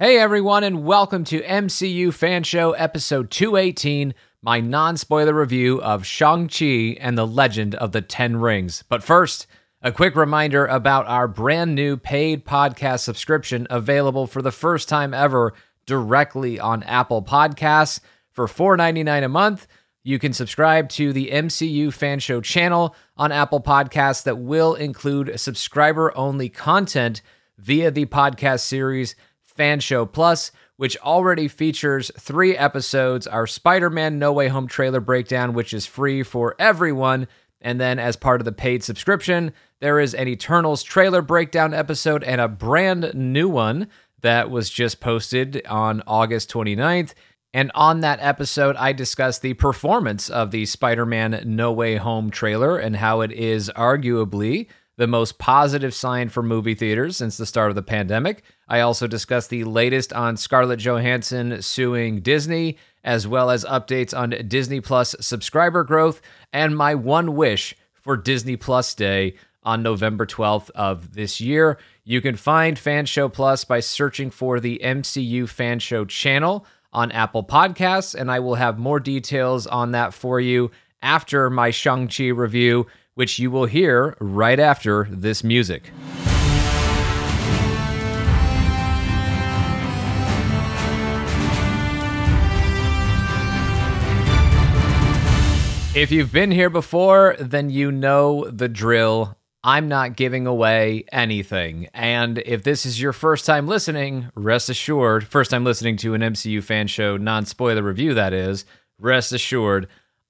Hey everyone, and welcome to MCU Fan Show episode 218, my non spoiler review of Shang-Chi and the Legend of the Ten Rings. But first, a quick reminder about our brand new paid podcast subscription available for the first time ever directly on Apple Podcasts. For $4.99 a month, you can subscribe to the MCU Fan Show channel on Apple Podcasts that will include subscriber only content via the podcast series Fan Show Plus, which already features three episodes our Spider Man No Way Home trailer breakdown, which is free for everyone. And then, as part of the paid subscription, there is an Eternals trailer breakdown episode and a brand new one that was just posted on August 29th. And on that episode, I discuss the performance of the Spider Man No Way Home trailer and how it is arguably the most positive sign for movie theaters since the start of the pandemic. I also discuss the latest on Scarlett Johansson suing Disney, as well as updates on Disney Plus subscriber growth and my one wish for Disney Plus Day on November 12th of this year. You can find Fan Show Plus by searching for the MCU Fan Show channel on Apple Podcasts, and I will have more details on that for you after my Shang-Chi review which you will hear right after this music. If you've been here before, then you know the drill. I'm not giving away anything. And if this is your first time listening, rest assured, first time listening to an MCU fan show, non spoiler review, that is, rest assured,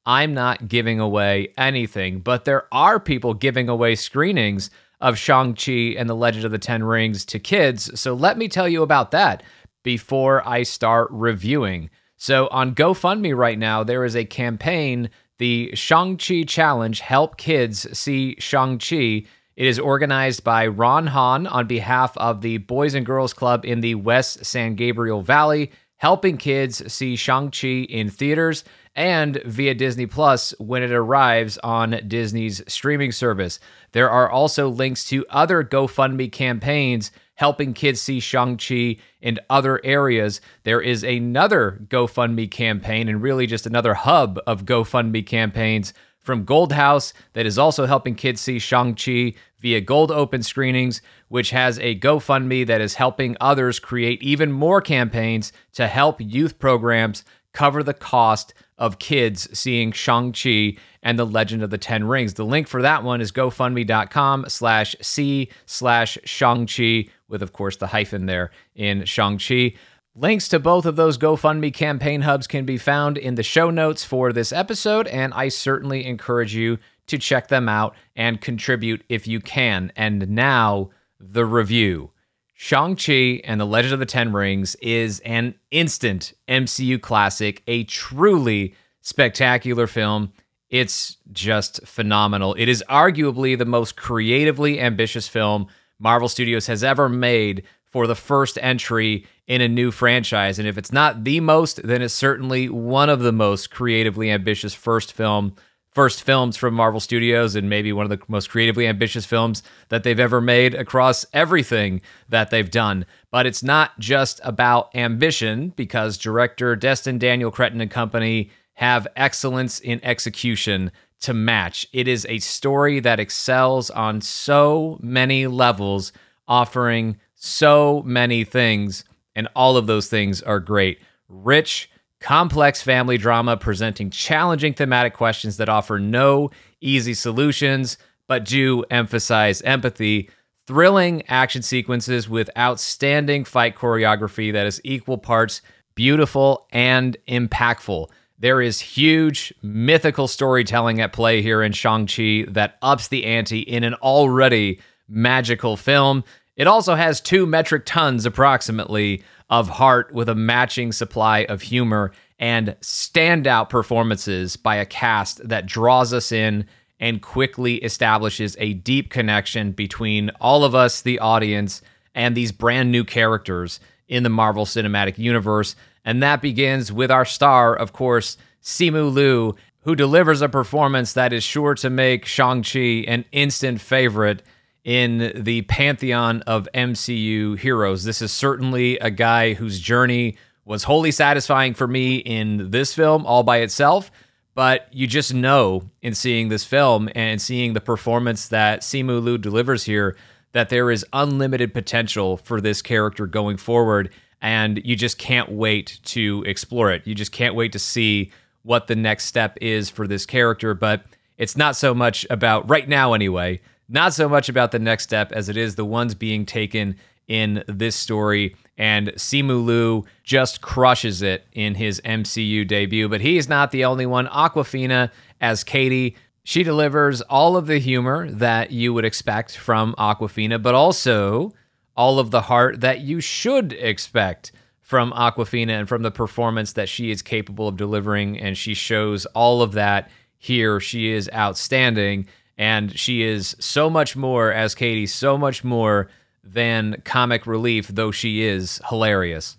I'm not giving away anything, but there are people giving away screenings of Shang-Chi and the Legend of the Ten Rings to kids. So let me tell you about that before I start reviewing. So on GoFundMe right now, there is a campaign, the Shang-Chi Challenge Help Kids See Shang-Chi. It is organized by Ron Hahn on behalf of the Boys and Girls Club in the West San Gabriel Valley, helping kids see Shang-Chi in theaters and via Disney Plus when it arrives on Disney's streaming service. There are also links to other GoFundMe campaigns helping kids see Shang-Chi in other areas. There is another GoFundMe campaign and really just another hub of GoFundMe campaigns from Gold House that is also helping kids see Shang-Chi via Gold Open screenings, which has a GoFundMe that is helping others create even more campaigns to help youth programs cover the cost of kids seeing Shang-Chi and the Legend of the Ten Rings. The link for that one is gofundme.com slash C slash Shang-Chi, with of course the hyphen there in Shang-Chi. Links to both of those GoFundMe campaign hubs can be found in the show notes for this episode, and I certainly encourage you to check them out and contribute if you can. And now, the review. Shang-Chi and the Legend of the Ten Rings is an instant MCU classic, a truly spectacular film. It's just phenomenal. It is arguably the most creatively ambitious film Marvel Studios has ever made for the first entry in a new franchise. And if it's not the most, then it's certainly one of the most creatively ambitious first film first films from Marvel Studios and maybe one of the most creatively ambitious films that they've ever made across everything that they've done. But it's not just about ambition because director Destin Daniel Cretton and company have excellence in execution to match. It is a story that excels on so many levels, offering so many things, and all of those things are great. Rich, complex family drama presenting challenging thematic questions that offer no easy solutions, but do emphasize empathy. Thrilling action sequences with outstanding fight choreography that is equal parts beautiful and impactful. There is huge mythical storytelling at play here in Shang-Chi that ups the ante in an already magical film. It also has two metric tons approximately of heart with a matching supply of humor and standout performances by a cast that draws us in and quickly establishes a deep connection between all of us, the audience, and these brand new characters in the Marvel Cinematic Universe. And that begins with our star, of course, Simu Liu, who delivers a performance that is sure to make Shang-Chi an instant favorite in the pantheon of MCU heroes. This is certainly a guy whose journey was wholly satisfying for me in this film all by itself. But you just know in seeing this film and seeing the performance that Simu Liu delivers here that there is unlimited potential for this character going forward. And you just can't wait to explore it. You just can't wait to see what the next step is for this character. But it's not so much about, right now anyway, not so much about the next step as it is the ones being taken in this story. And Simu Liu just crushes it in his MCU debut. But he's not the only one. Awkwafina as Katie, she delivers all of the humor that you would expect from Awkwafina, but also all of the heart that you should expect from Awkwafina and from the performance that she is capable of delivering. And she shows all of that here. She is outstanding. And she is so much more, as Katie, so much more than comic relief, though she is hilarious.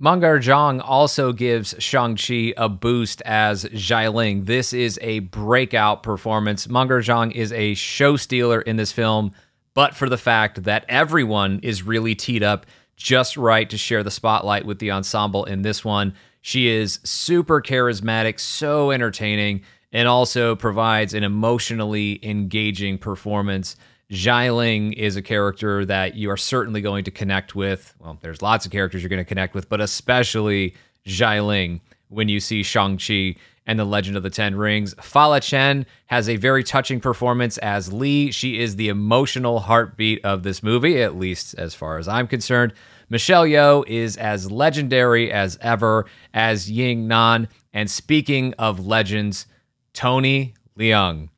Meng'er Zhang also gives Shang-Chi a boost as Xialing. This is a breakout performance. Meng'er Zhang is a show stealer in this film, but for the fact that everyone is really teed up just right to share the spotlight with the ensemble in this one. She is super charismatic, so entertaining, and also provides an emotionally engaging performance. Xialing is a character that you are certainly going to connect with. Well, there's lots of characters you're going to connect with, but especially Xialing when you see Shang-Chi and the Legend of the Ten Rings. Fala Chen has a very touching performance as Li. She is the emotional heartbeat of this movie, at least as far as I'm concerned. Michelle Yeoh is as legendary as ever as Ying Nan. And speaking of legends, Tony Leung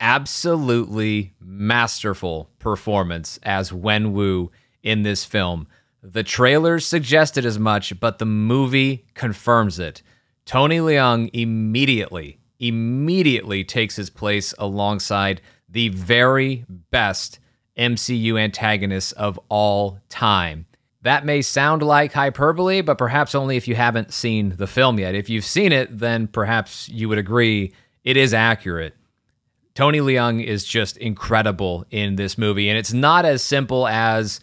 absolutely masterful performance as Wen Wu in this film. The trailers suggested as much, but the movie confirms it. Tony Leung immediately, immediately takes his place alongside the very best MCU antagonists of all time. That may sound like hyperbole, but perhaps only if you haven't seen the film yet. If you've seen it, then perhaps you would agree it is accurate. Tony Leung is just incredible in this movie. And it's not as simple as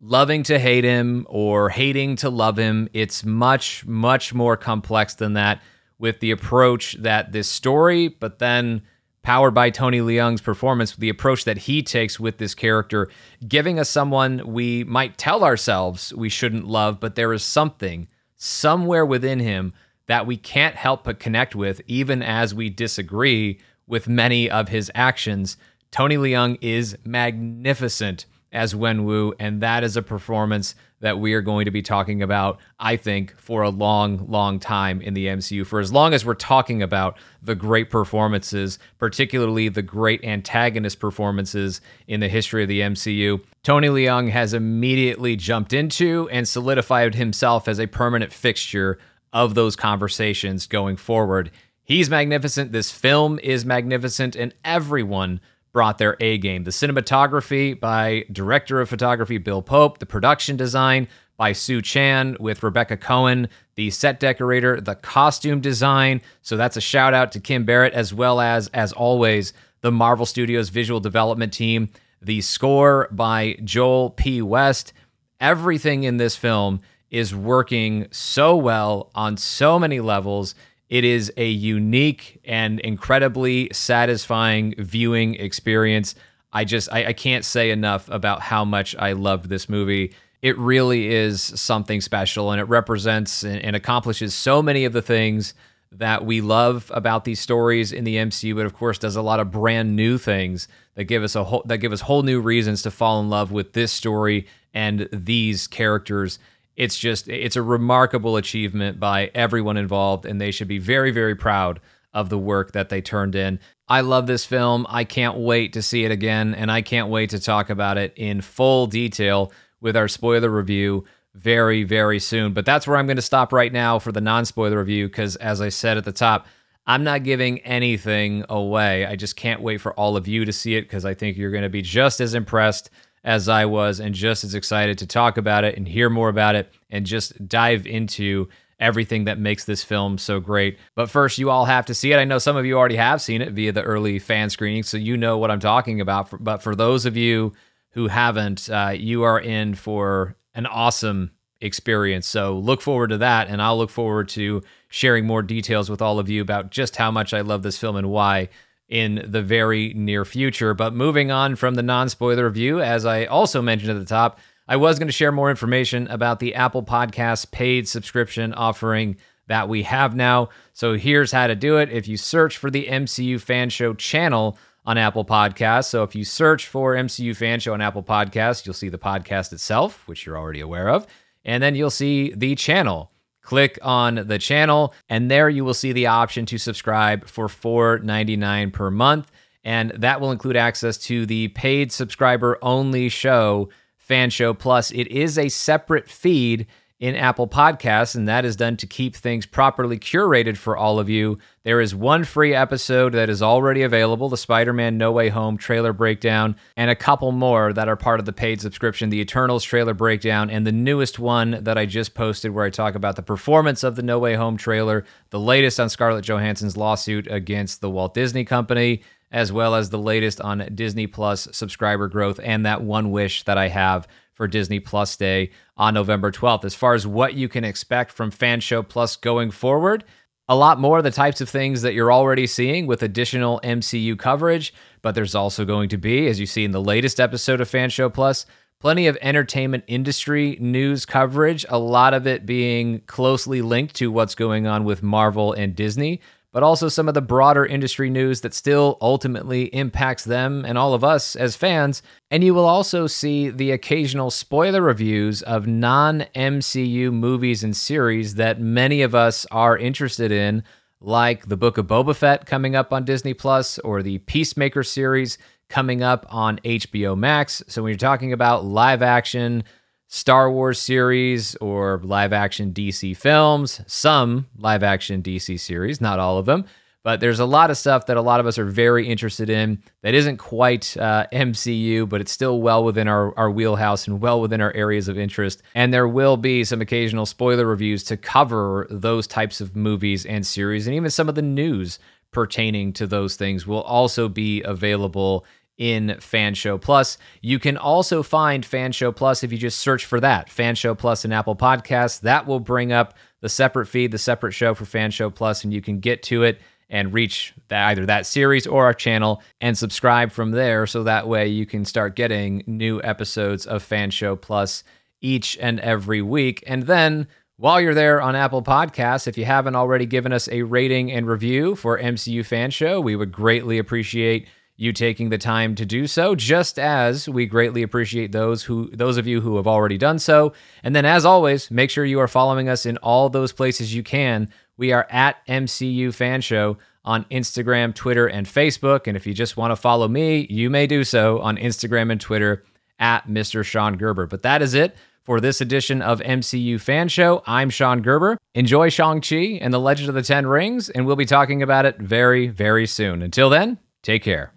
loving to hate him or hating to love him. It's much, much more complex than that with the approach that this story, but then powered by Tony Leung's performance, the approach that he takes with this character, giving us someone we might tell ourselves we shouldn't love, but there is something somewhere within him that we can't help but connect with, even as we disagree with many of his actions. Tony Leung is magnificent as Wen Wu, and that is a performance that we are going to be talking about, I think, for a long, long time in the MCU. For as long as we're talking about the great performances, particularly the great antagonist performances in the history of the MCU, Tony Leung has immediately jumped into and solidified himself as a permanent fixture of those conversations going forward. He's magnificent. This film is magnificent, and everyone brought their A game. The cinematography by director of photography Bill Pope, the production design by Sue Chan with Rebecca Cohen, the set decorator, the costume design. So that's a shout out to Kim Barrett, as well as, as always, the Marvel Studios visual development team. The score by Joel P. West. Everything in this film is working so well on so many levels. It is a unique and incredibly satisfying viewing experience. I just I, I, can't say enough about how much I loved this movie. It really is something special, and it represents and, and accomplishes so many of the things that we love about these stories in the MCU, but of course does a lot of brand new things that give us a whole that give us whole new reasons to fall in love with this story and these characters it's just it's a remarkable achievement by everyone involved and they should be very very proud of the work that they turned in. I love this film. I can't wait to see it again and i can't wait to talk about it in full detail with our spoiler review very very soon. But that's where i'm going to stop right now for the non-spoiler review because as i said at the top i'm not giving anything away. I just can't wait for all of you to see it because i think you're going to be just as impressed as I was and just as excited to talk about it and hear more about it and just dive into everything that makes this film so great. But first, you all have to see it. I know some of you already have seen it via the early fan screening, so you know what I'm talking about. But for those of you who haven't, uh, you are in for an awesome experience. So look forward to that, and I'll look forward to sharing more details with all of you about just how much I love this film and why in the very near future. But moving on from the non spoiler review, as I also mentioned at the top, I was going to share more information about the Apple Podcast paid subscription offering that we have now. So here's how to do it. If you search for the MCU Fan Show channel on Apple Podcasts, so if you search for MCU Fan Show on Apple Podcasts, you'll see the podcast itself, which you're already aware of, and then you'll see the channel. Click on the channel, and there you will see the option to subscribe for $4.99 per month. And that will include access to the paid subscriber only show Fan Show Plus. It is a separate feed in Apple Podcasts, and that is done to keep things properly curated for all of you. There is one free episode that is already available the Spider Man No Way Home trailer breakdown, and a couple more that are part of the paid subscription the Eternals trailer breakdown, and the newest one that I just posted where I talk about the performance of the No Way Home trailer, the latest on Scarlett Johansson's lawsuit against the Walt Disney Company as well as the latest on Disney Plus subscriber growth and that one wish that I have for Disney Plus Day on November 12th. As far as what you can expect from Fan Show Plus going forward, a lot more of the types of things that you're already seeing with additional MCU coverage, but there's also going to be, as you see in the latest episode of Fan Show Plus, plenty of entertainment industry news coverage, a lot of it being closely linked to what's going on with Marvel and Disney but also some of the broader industry news that still ultimately impacts them and all of us as fans. And you will also see the occasional spoiler reviews of non MCU movies and series that many of us are interested in, like the Book of Boba Fett coming up on Disney Plus or the Peacemaker series coming up on HBO Max. So when you're talking about live action, Star Wars series or live action DC films, some live action DC series, not all of them, but there's a lot of stuff that a lot of us are very interested in that isn't quite uh, MCU, but it's still well within our, our wheelhouse and well within our areas of interest. And there will be some occasional spoiler reviews to cover those types of movies and series, and even some of the news pertaining to those things will also be available in Fan Show Plus. You can also find Fan Show Plus if you just search for that, Fan Show Plus in Apple Podcasts. That will bring up the separate feed, the separate show for Fan Show Plus, and you can get to it and reach that, either that series or our channel and subscribe from there so that way you can start getting new episodes of Fan Show Plus each and every week. And then while you're there on Apple Podcasts, if you haven't already given us a rating and review for MCU Fan Show, we would greatly appreciate you taking the time to do so just as we greatly appreciate those who those of you who have already done so and then as always make sure you are following us in all those places you can we are at MCU Fan Show on Instagram, Twitter, and Facebook. And if you just want to follow me, you may do so on Instagram and Twitter at Mr. Sean Gerber. But that is it for this edition of MCU Fan Show. I'm Sean Gerber. Enjoy Shang-Chi and the Legend of the Ten Rings, and we'll be talking about it very, very soon. Until then, take care.